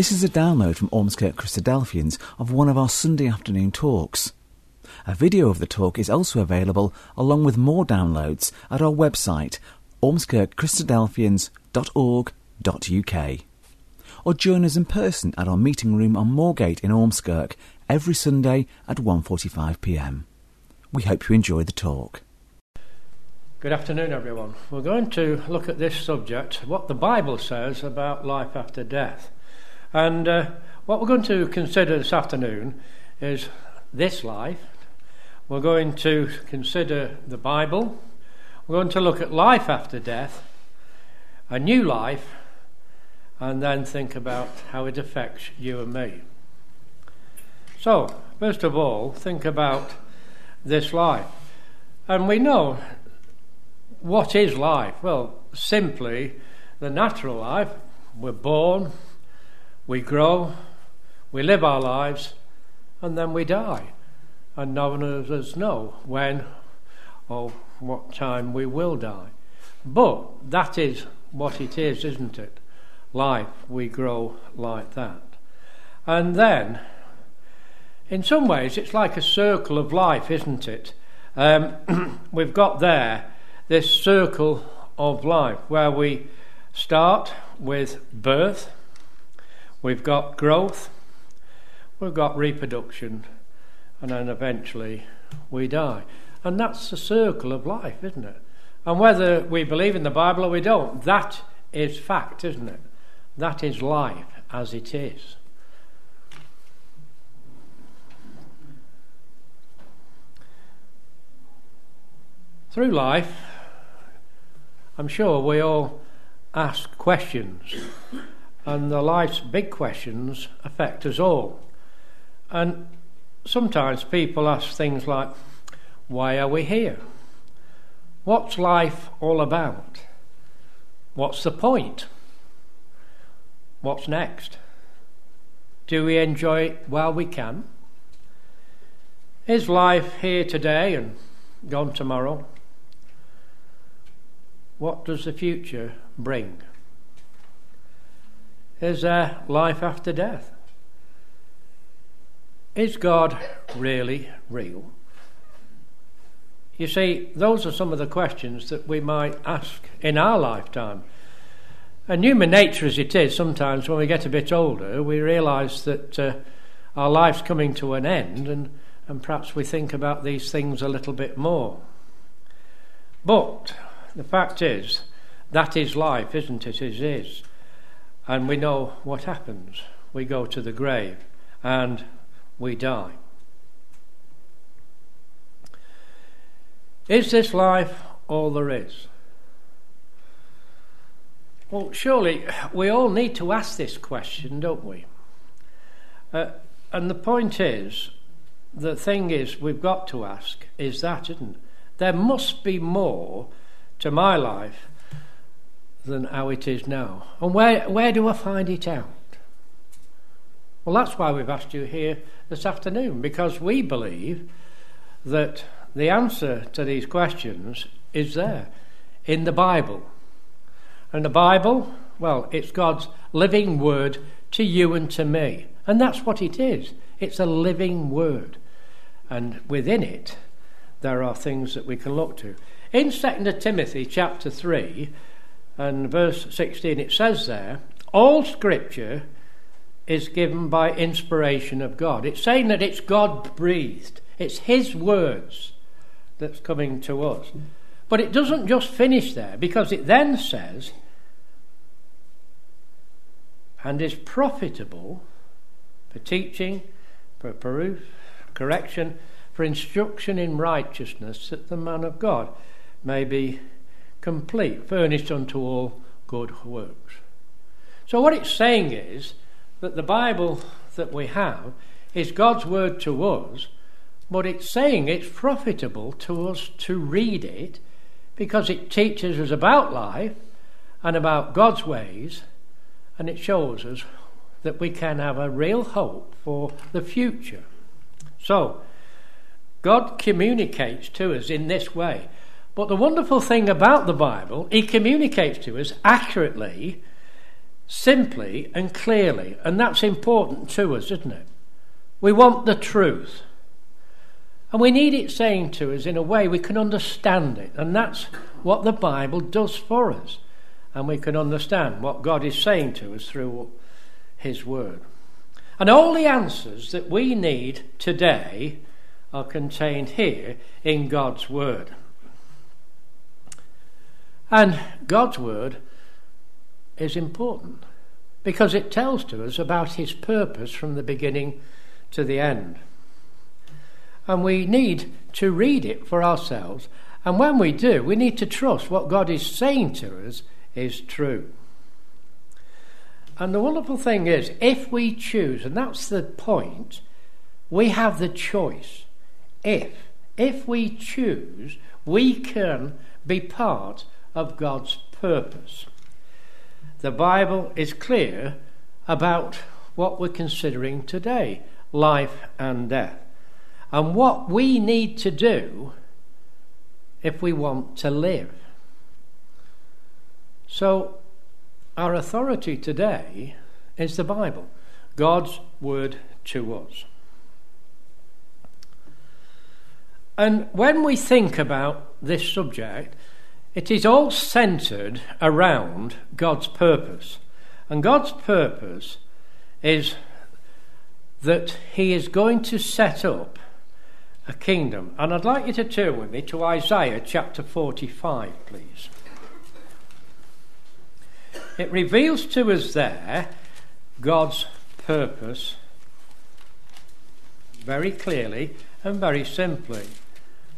This is a download from Ormskirk Christadelphians of one of our Sunday afternoon talks. A video of the talk is also available, along with more downloads, at our website, ormskirkchristadelphians.org.uk. Or join us in person at our meeting room on Moorgate in Ormskirk every Sunday at 1.45pm. We hope you enjoy the talk. Good afternoon, everyone. We're going to look at this subject, what the Bible says about life after death. And uh, what we're going to consider this afternoon is this life. We're going to consider the Bible. We're going to look at life after death, a new life, and then think about how it affects you and me. So, first of all, think about this life. And we know what is life? Well, simply the natural life. We're born, we grow, we live our lives, and then we die. And none of us know when or what time we will die. But that is what it is, isn't it? Life, we grow like that. And then, in some ways, it's like a circle of life, isn't it? Um, we've got there this circle of life where we start with birth We've got growth, we've got reproduction, and then eventually we die. And that's the circle of life, isn't it? And whether we believe in the Bible or we don't, that is fact, isn't it? That is life as it is. Through life, I'm sure we all ask questions and the life's big questions affect us all. And sometimes people ask things like, Why are we here? What's life all about? What's the point? What's next? Do we enjoy it while we can? Is life here today and gone tomorrow? What does the future bring? Is there life after death? Is God really real? You see, those are some of the questions that we might ask in our lifetime. And human nature as it is, sometimes when we get a bit older, we realise that uh, our life's coming to an end, and, and perhaps we think about these things a little bit more. But the fact is, that is life, isn't it? It is. And we know what happens. We go to the grave and we die. Is this life all there is? Well, surely we all need to ask this question, don't we? Uh, and the point is, the thing is, we've got to ask, is that, isn't it? There must be more to my life than how it is now. And where, where do I find it out? Well, that's why we've asked you here this afternoon, because we believe that the answer to these questions is there in the Bible. And the Bible, well, it's God's living word to you and to me. And that's what it is it's a living word. And within it, there are things that we can look to. In 2 Timothy chapter 3, and verse 16, it says there, all scripture is given by inspiration of God. It's saying that it's God breathed, it's His words that's coming to us. But it doesn't just finish there, because it then says, and is profitable for teaching, for proof, correction, for instruction in righteousness, that the man of God may be complete, furnished unto all good works. So, what it's saying is that the Bible that we have is God's word to us, but it's saying it's profitable to us to read it because it teaches us about life and about God's ways, and it shows us that we can have a real hope for the future. So, God communicates to us in this way. But the wonderful thing about the Bible, it communicates to us accurately simply and clearly, and that's important to us, isn't it? We want the truth. And we need it saying to us in a way we can understand it. And that's what the Bible does for us. And we can understand what God is saying to us through His Word. And all the answers that we need today are contained here in God's Word. And God's Word is important because it tells to us about His purpose from the beginning to the end. And we need to read it for ourselves. And when we do, we need to trust what God is saying to us is true. And the wonderful thing is, if we choose, and that's the point, we have the choice. If, if we choose, we can be part of God's purpose. The Bible is clear about what we're considering today life and death. And what we need to do if we want to live. So, our authority today is the Bible, God's word to us. And when we think about this subject, it is all centered around God's purpose. And God's purpose is that He is going to set up a kingdom. And I'd like you to turn with me to Isaiah chapter 45, please. It reveals to us there God's purpose very clearly and very simply.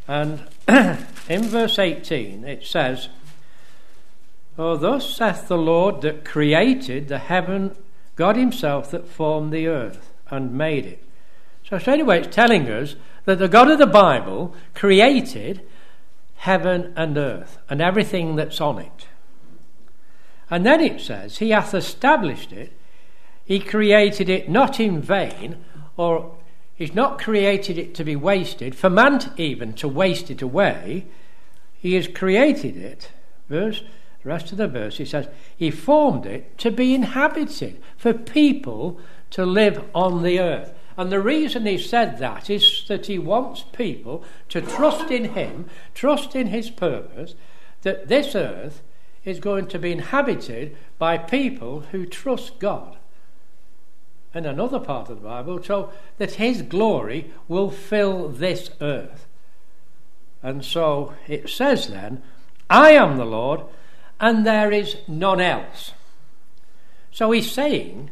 And in verse 18 it says, Oh, thus saith the Lord that created the heaven, God Himself that formed the earth and made it. So, straight away, it's telling us that the God of the Bible created heaven and earth and everything that's on it. And then it says, He hath established it, He created it not in vain, or He's not created it to be wasted, for man even to waste it away. He has created it. Verse, the rest of the verse, he says, He formed it to be inhabited, for people to live on the earth. And the reason he said that is that he wants people to trust in him, trust in his purpose, that this earth is going to be inhabited by people who trust God. And another part of the Bible, so that his glory will fill this earth. And so it says then, I am the Lord, and there is none else. So he's saying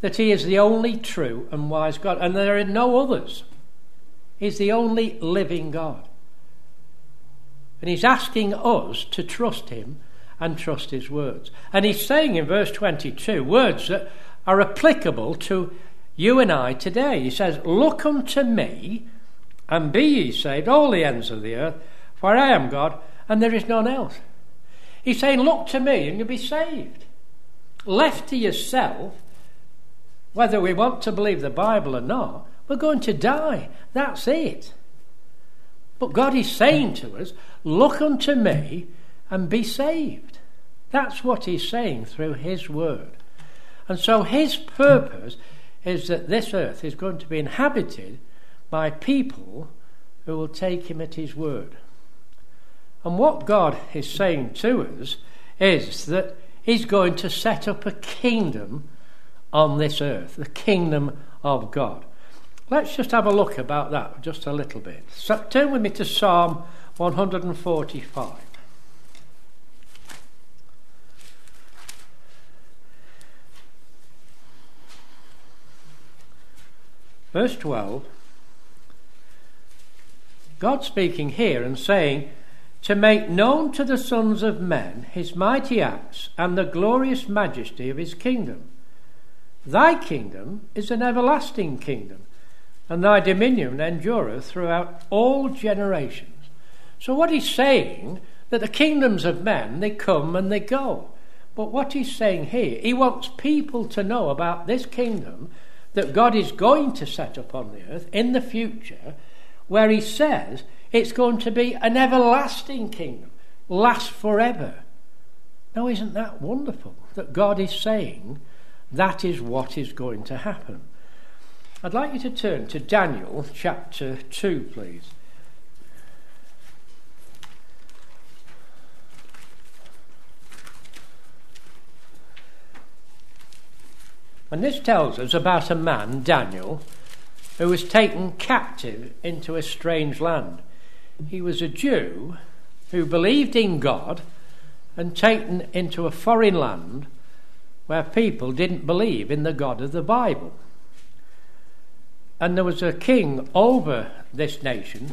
that he is the only true and wise God, and there are no others. He's the only living God. And he's asking us to trust him and trust his words. And he's saying in verse 22 words that are applicable to you and I today. He says, Look unto me and be ye saved, all the ends of the earth, for I am God and there is none else. He's saying, Look to me and you'll be saved. Left to yourself, whether we want to believe the Bible or not, we're going to die. That's it. But God is saying to us, Look unto me and be saved. That's what He's saying through His Word. And so His purpose is that this earth is going to be inhabited by people who will take Him at His Word. And what God is saying to us is that He's going to set up a kingdom on this earth, the kingdom of God. Let's just have a look about that just a little bit. So, turn with me to Psalm 145. Verse 12 God speaking here and saying, To make known to the sons of men his mighty acts and the glorious majesty of his kingdom Thy kingdom is an everlasting kingdom, and thy dominion endureth throughout all generations. So what he's saying that the kingdoms of men they come and they go. But what he's saying here, he wants people to know about this kingdom that God is going to set up on the earth in the future, where he says it's going to be an everlasting kingdom, last forever. Now, isn't that wonderful that God is saying that is what is going to happen? I'd like you to turn to Daniel chapter 2, please. And this tells us about a man, Daniel, who was taken captive into a strange land. He was a Jew who believed in God and taken into a foreign land where people didn't believe in the God of the Bible. And there was a king over this nation,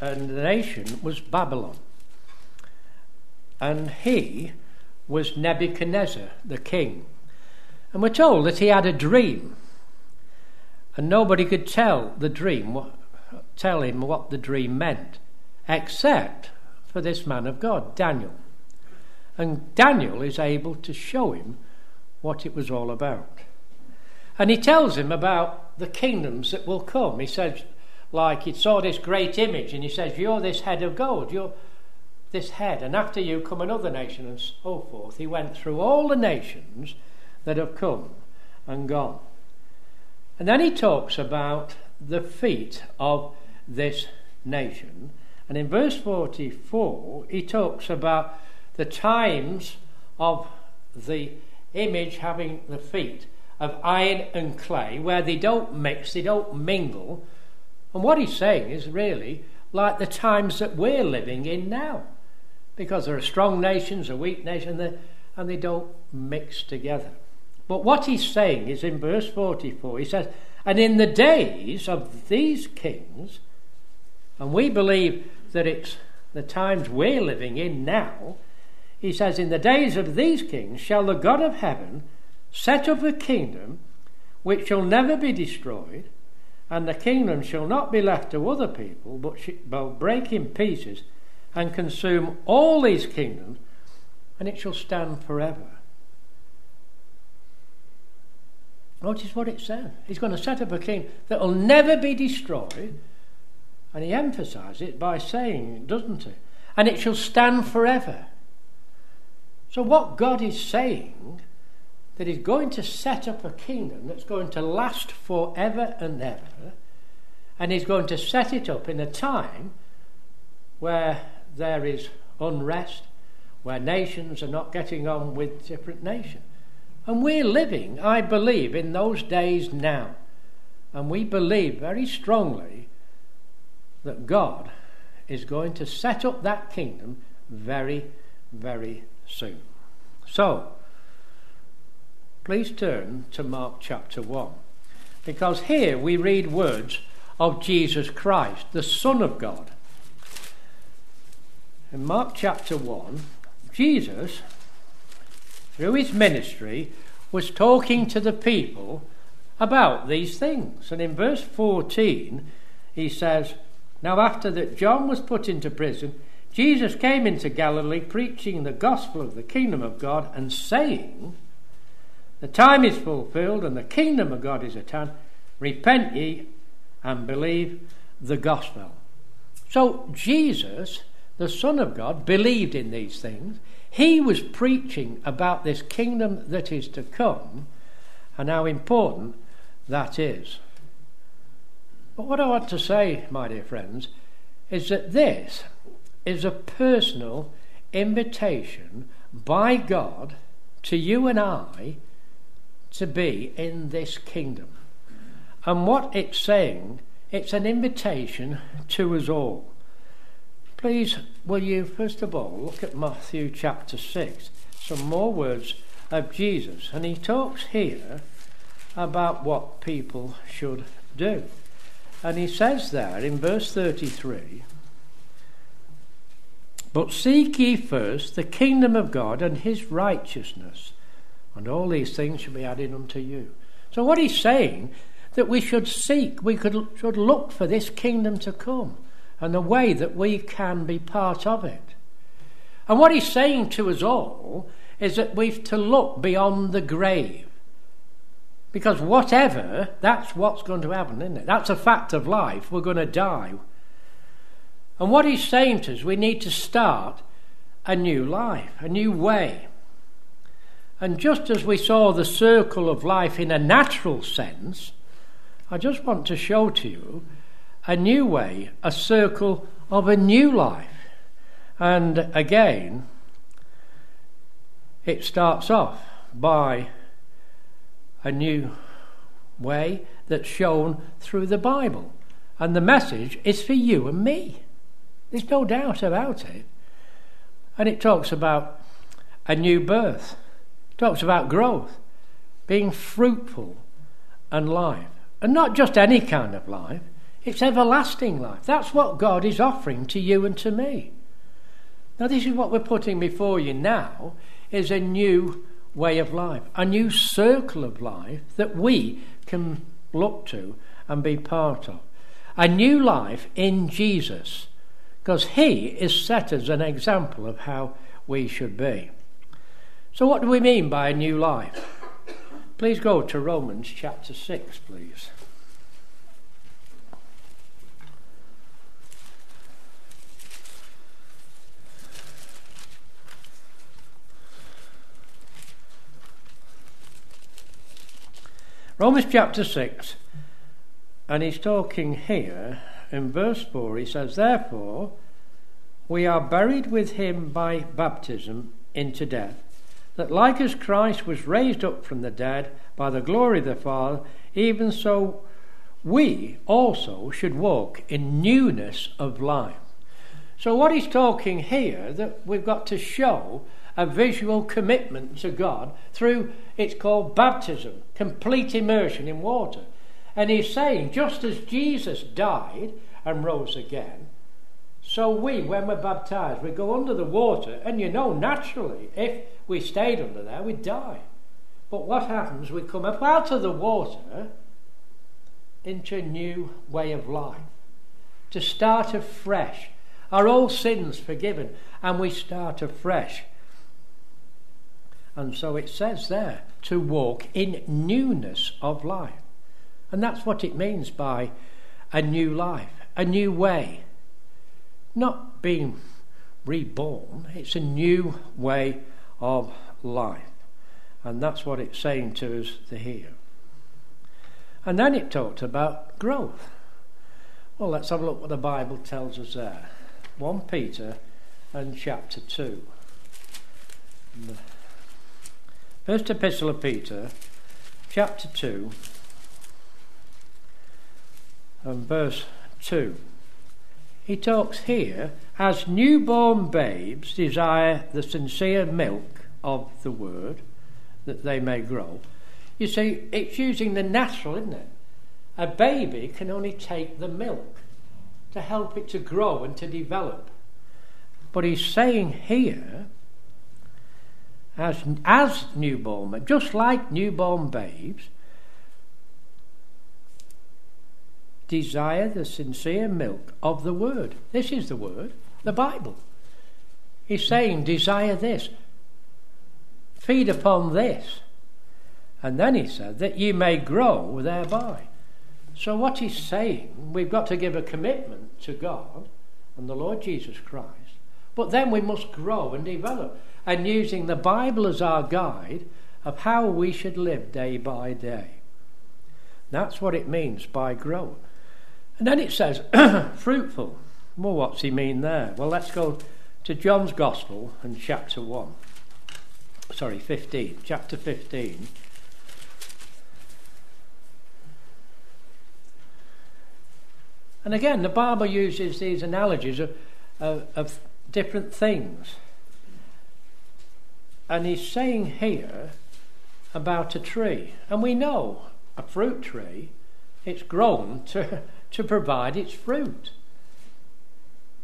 and the nation was Babylon. And he was Nebuchadnezzar, the king. And we're told that he had a dream, and nobody could tell the dream, tell him what the dream meant, except for this man of God, Daniel. And Daniel is able to show him what it was all about. And he tells him about the kingdoms that will come. He says, like he saw this great image, and he says, You're this head of gold, you're this head, and after you come another nation, and so oh, forth. He went through all the nations that have come and gone. And then he talks about the feet of this nation. And in verse 44, he talks about the times of the image having the feet of iron and clay, where they don't mix, they don't mingle. And what he's saying is really like the times that we're living in now. Because there are strong nations, a weak nation, and they don't mix together. But what he's saying is in verse 44, he says, And in the days of these kings, and we believe that it's the times we're living in now, he says, In the days of these kings shall the God of heaven set up a kingdom which shall never be destroyed, and the kingdom shall not be left to other people, but shall break in pieces and consume all these kingdoms, and it shall stand forever. Notice what it says. He's going to set up a king that will never be destroyed. And he emphasizes it by saying, doesn't he? And it shall stand forever. So, what God is saying, that He's going to set up a kingdom that's going to last forever and ever, and He's going to set it up in a time where there is unrest, where nations are not getting on with different nations. And we're living, I believe, in those days now. And we believe very strongly that God is going to set up that kingdom very, very soon. So, please turn to Mark chapter 1. Because here we read words of Jesus Christ, the Son of God. In Mark chapter 1, Jesus through his ministry, was talking to the people about these things. And in verse 14, he says, Now, after that John was put into prison, Jesus came into Galilee preaching the gospel of the kingdom of God and saying, The time is fulfilled and the kingdom of God is at hand. Repent ye and believe the gospel. So, Jesus, the Son of God, believed in these things. He was preaching about this kingdom that is to come and how important that is. But what I want to say, my dear friends, is that this is a personal invitation by God to you and I to be in this kingdom. And what it's saying, it's an invitation to us all. Please, will you first of all look at Matthew chapter 6, some more words of Jesus. And he talks here about what people should do. And he says there in verse 33 But seek ye first the kingdom of God and his righteousness, and all these things shall be added unto you. So, what he's saying, that we should seek, we could, should look for this kingdom to come and the way that we can be part of it. And what he's saying to us all is that we've to look beyond the grave. Because whatever, that's what's going to happen, isn't it? That's a fact of life. We're going to die. And what he's saying to us, we need to start a new life, a new way. And just as we saw the circle of life in a natural sense, I just want to show to you a new way, a circle of a new life. And again, it starts off by a new way that's shown through the Bible. And the message is for you and me. There's no doubt about it. And it talks about a new birth, it talks about growth, being fruitful and life. And not just any kind of life, it's everlasting life. That's what God is offering to you and to me. Now, this is what we're putting before you now is a new way of life, a new circle of life that we can look to and be part of. A new life in Jesus, because He is set as an example of how we should be. So, what do we mean by a new life? Please go to Romans chapter 6, please. Romans chapter 6, and he's talking here in verse 4. He says, Therefore, we are buried with him by baptism into death, that like as Christ was raised up from the dead by the glory of the Father, even so we also should walk in newness of life. So, what he's talking here, that we've got to show a visual commitment to God through, it's called baptism, complete immersion in water. And he's saying, just as Jesus died and rose again, so we, when we're baptized, we go under the water, and you know, naturally, if we stayed under there, we'd die. But what happens? We come up out of the water into a new way of life, to start afresh. Our old sins forgiven, and we start afresh. And so it says there to walk in newness of life. And that's what it means by a new life, a new way. Not being reborn, it's a new way of life. And that's what it's saying to us here. And then it talked about growth. Well, let's have a look what the Bible tells us there. 1 Peter and chapter 2. First Epistle of Peter, chapter 2, and verse 2. He talks here as newborn babes desire the sincere milk of the word that they may grow. You see, it's using the natural, isn't it? A baby can only take the milk to help it to grow and to develop. But he's saying here as, as newborn, just like newborn babes, desire the sincere milk of the Word. This is the Word, the Bible. He's saying, desire this, feed upon this. And then he said, that ye may grow thereby. So, what he's saying, we've got to give a commitment to God and the Lord Jesus Christ, but then we must grow and develop and using the Bible as our guide of how we should live day by day. That's what it means by growth. And then it says, fruitful. Well, what's he mean there? Well, let's go to John's Gospel and chapter 1. Sorry, 15. Chapter 15. And again, the Bible uses these analogies of, of, of different things. And he's saying here about a tree. And we know a fruit tree, it's grown to, to provide its fruit.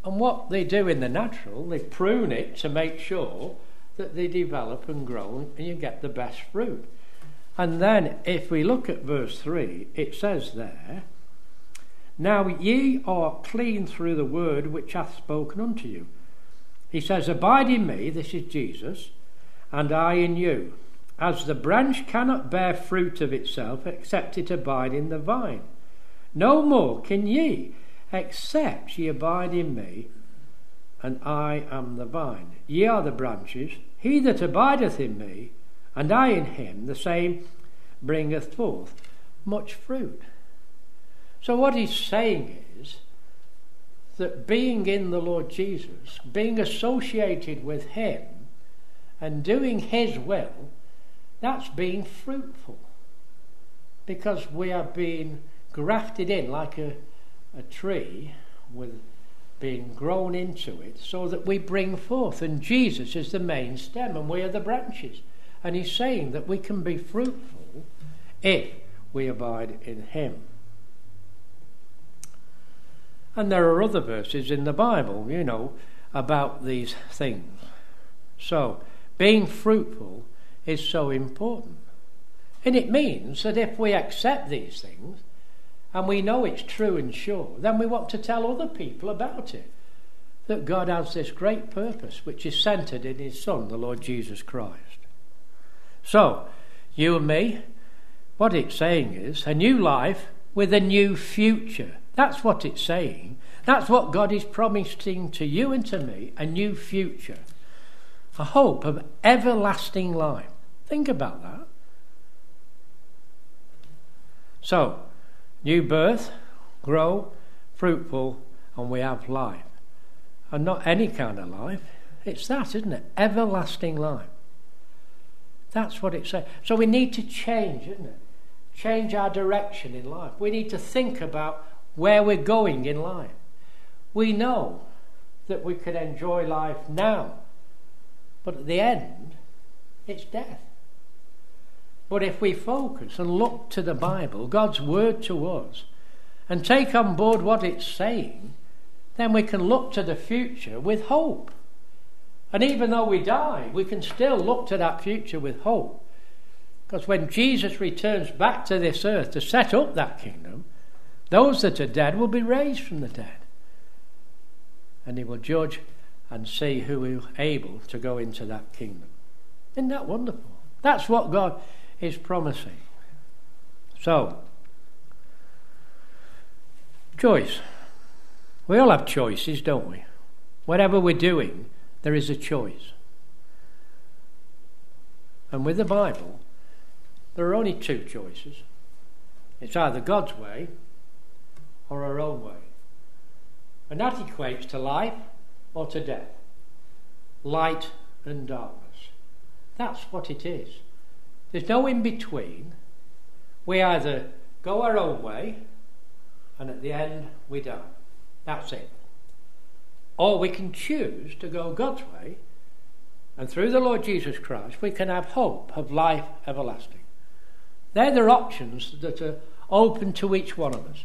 And what they do in the natural, they prune it to make sure that they develop and grow and you get the best fruit. And then, if we look at verse 3, it says there, Now ye are clean through the word which hath spoken unto you. He says, Abide in me, this is Jesus, and I in you. As the branch cannot bear fruit of itself except it abide in the vine, no more can ye except ye abide in me. and I am the vine. Ye are the branches. He that abideth in me, and I in him, the same bringeth forth much fruit. So, what he's saying is that being in the Lord Jesus, being associated with him, and doing his will, that's being fruitful. Because we are being grafted in like a, a tree with being grown into it so that we bring forth. And Jesus is the main stem and we are the branches. And he's saying that we can be fruitful if we abide in him. And there are other verses in the Bible, you know, about these things. So, being fruitful is so important. And it means that if we accept these things, and we know it's true and sure, then we want to tell other people about it. That God has this great purpose which is centered in His Son, the Lord Jesus Christ. So, you and me, what it's saying is a new life with a new future. That's what it's saying. That's what God is promising to you and to me a new future, a hope of everlasting life. Think about that. So, New birth, grow, fruitful, and we have life. And not any kind of life. It's that, isn't it? Everlasting life. That's what it says. So we need to change, isn't it? Change our direction in life. We need to think about where we're going in life. We know that we can enjoy life now, but at the end, it's death. But if we focus and look to the Bible, God's word to us, and take on board what it's saying, then we can look to the future with hope. And even though we die, we can still look to that future with hope. Because when Jesus returns back to this earth to set up that kingdom, those that are dead will be raised from the dead. And he will judge and see who is able to go into that kingdom. Isn't that wonderful? That's what God is promising. So, choice. We all have choices, don't we? Whatever we're doing, there is a choice. And with the Bible, there are only two choices it's either God's way or our own way. And that equates to life or to death, light and darkness. That's what it is. There's no in between. We either go our own way, and at the end, we die. That's it. Or we can choose to go God's way, and through the Lord Jesus Christ, we can have hope of life everlasting. They're the options that are open to each one of us.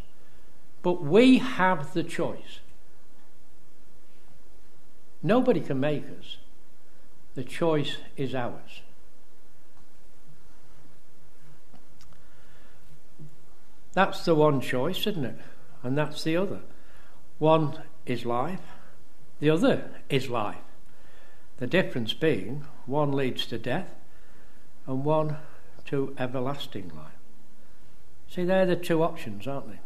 But we have the choice. Nobody can make us. The choice is ours. That's the one choice, isn't it? And that's the other. One is life, the other is life. The difference being one leads to death and one to everlasting life. See, they're the two options, aren't they?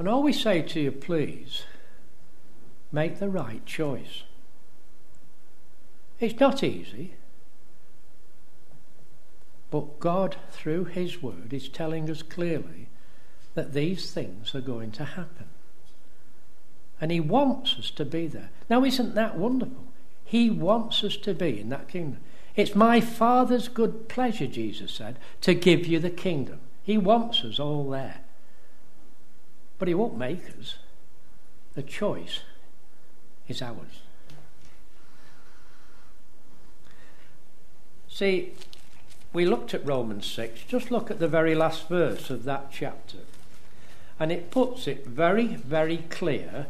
And all we say to you, please, make the right choice. It's not easy. But God, through His Word, is telling us clearly that these things are going to happen. And He wants us to be there. Now, isn't that wonderful? He wants us to be in that kingdom. It's my Father's good pleasure, Jesus said, to give you the kingdom. He wants us all there. But He won't make us. The choice is ours. See, we looked at Romans 6, just look at the very last verse of that chapter. And it puts it very, very clear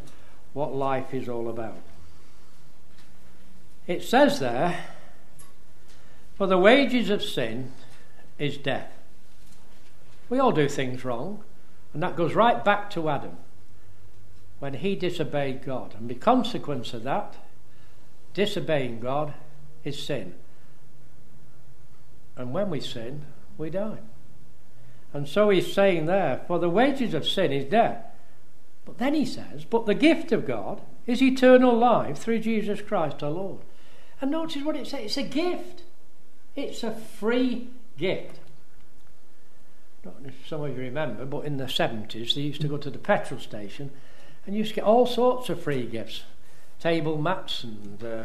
what life is all about. It says there, For the wages of sin is death. We all do things wrong, and that goes right back to Adam when he disobeyed God. And the consequence of that, disobeying God, is sin. And when we sin, we die. And so he's saying there, for the wages of sin is death. But then he says, but the gift of God is eternal life through Jesus Christ our Lord. And notice what it says it's a gift, it's a free gift. Not if some of you remember, but in the 70s they used to go to the petrol station and used to get all sorts of free gifts table mats and uh,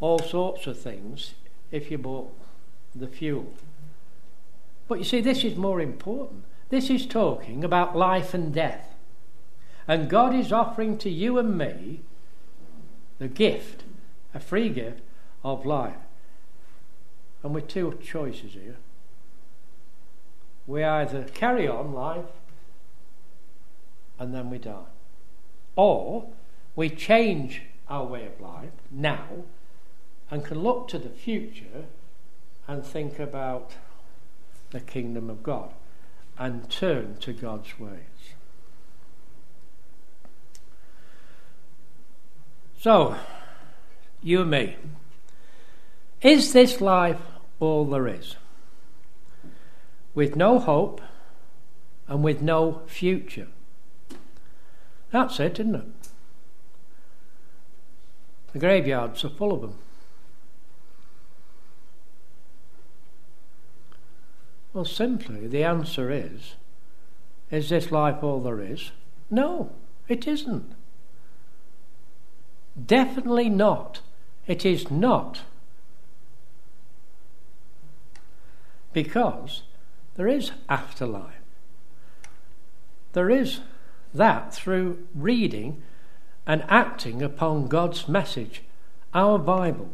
all sorts of things if you bought the fuel. But you see, this is more important. This is talking about life and death. And God is offering to you and me the gift, a free gift of life. And with two choices here. We either carry on life and then we die, or we change our way of life now and can look to the future and think about the kingdom of God and turn to God's ways. So, you and me, is this life all there is? With no hope and with no future. That's it, isn't it? The graveyards are full of them. Well, simply, the answer is Is this life all there is? No, it isn't. Definitely not. It is not because there is afterlife. There is that through reading and acting upon God's message, our Bible.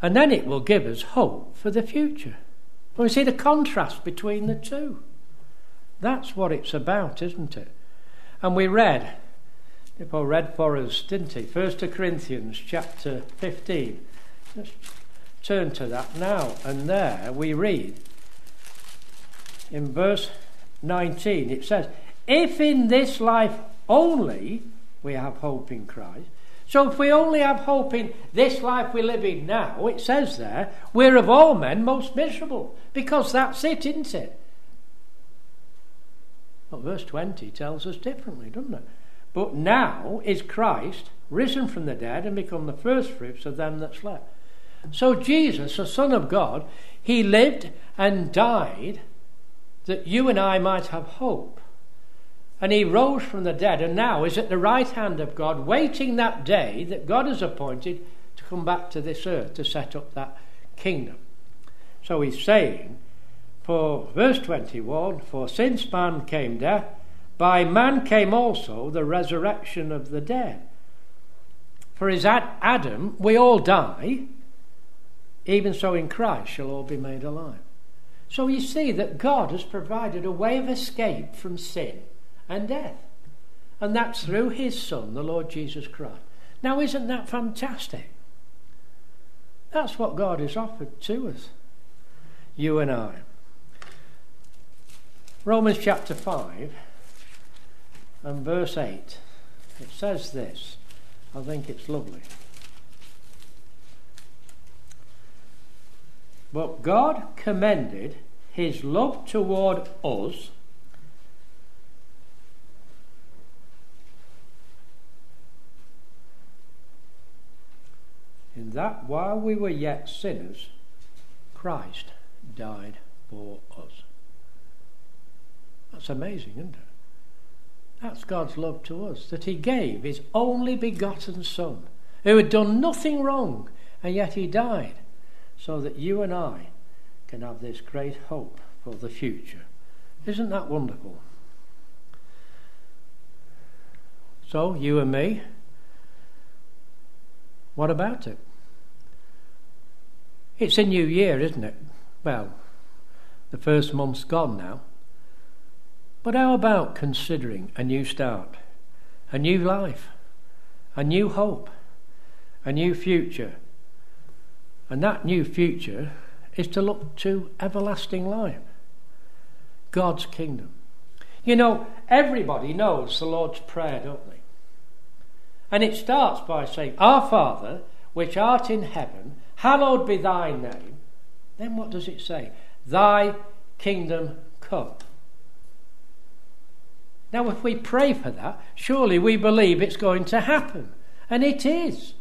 And then it will give us hope for the future. we see the contrast between the two. That's what it's about, isn't it? And we read, Paul read for us, didn't he? 1 Corinthians chapter 15. Let's turn to that now. And there we read in verse 19 it says, If in this life only we have hope in Christ. So if we only have hope in this life we live in now, it says there, we're of all men most miserable. Because that's it, isn't it? But verse 20 tells us differently, doesn't it? But now is Christ risen from the dead and become the first fruits of them that slept. So Jesus, the Son of God, he lived and died that you and I might have hope. And he rose from the dead and now is at the right hand of God, waiting that day that God has appointed to come back to this earth to set up that kingdom. So he's saying, for verse 21 For since man came death, by man came also the resurrection of the dead. For as at Adam we all die, even so in Christ shall all be made alive. So you see that God has provided a way of escape from sin and death. And that's through his Son, the Lord Jesus Christ. Now, isn't that fantastic? That's what God has offered to us, you and I. Romans chapter 5 and verse 8. It says this. I think it's lovely. But God commended his love toward us in that while we were yet sinners, Christ died for us. That's amazing, isn't it? That's God's love to us, that He gave His only begotten Son, who had done nothing wrong, and yet He died so that you and I can have this great hope for the future. Isn't that wonderful? So, you and me, what about it? It's a new year, isn't it? Well, the first month's gone now. But how about considering a new start, a new life, a new hope, a new future? And that new future is to look to everlasting life, God's kingdom. You know, everybody knows the Lord's Prayer, don't they? And it starts by saying, Our Father, which art in heaven, hallowed be thy name. Then what does it say? Thy kingdom come. Now, if we pray for that, surely we believe it's going to happen. And it is.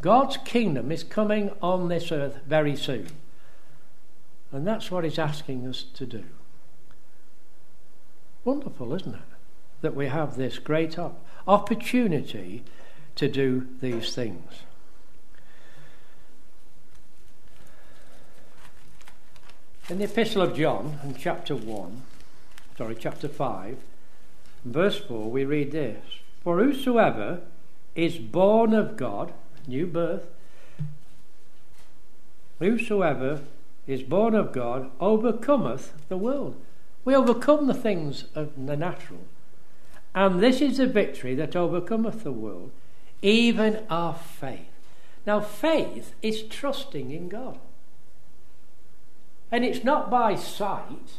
God's kingdom is coming on this earth very soon. And that's what He's asking us to do. Wonderful, isn't it? That we have this great opportunity to do these things. In the Epistle of John, in chapter 1, sorry, chapter 5, verse 4, we read this For whosoever is born of God, new birth, whosoever is born of God overcometh the world. We overcome the things of the natural. And this is the victory that overcometh the world, even our faith. Now, faith is trusting in God. And it's not by sight,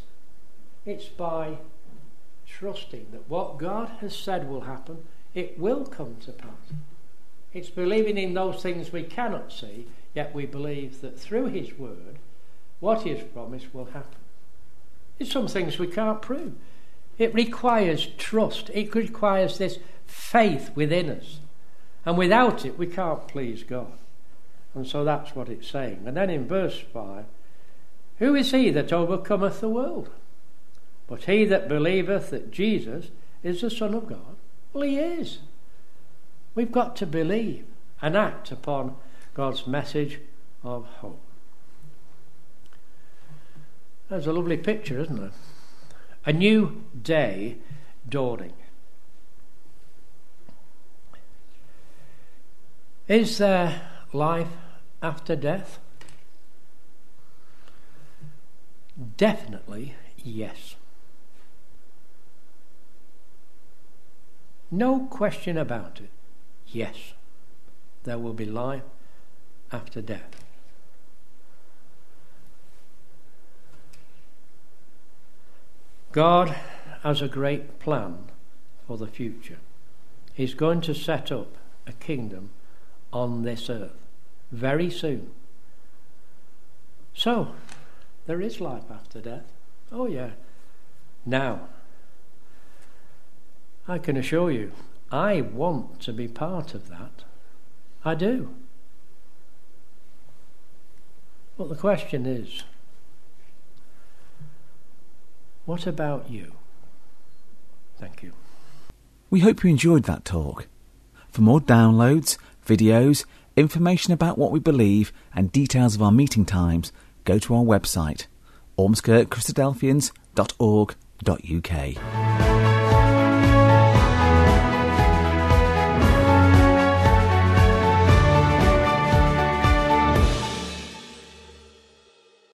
it's by trusting that what God has said will happen, it will come to pass. It's believing in those things we cannot see, yet we believe that through His Word, what He has promised will happen. It's some things we can't prove. It requires trust, it requires this faith within us. And without it, we can't please God. And so that's what it's saying. And then in verse 5 Who is he that overcometh the world? But he that believeth that Jesus is the Son of God. Well, he is. We've got to believe and act upon God's message of hope. That's a lovely picture, isn't it? A new day dawning. Is there life after death? Definitely yes. No question about it. Yes, there will be life after death. God has a great plan for the future. He's going to set up a kingdom on this earth very soon. So, there is life after death. Oh, yeah. Now, I can assure you, I want to be part of that. I do. But the question is, what about you? Thank you. We hope you enjoyed that talk. For more downloads, videos, information about what we believe, and details of our meeting times, go to our website, ormskirkchristadelphians.org.uk.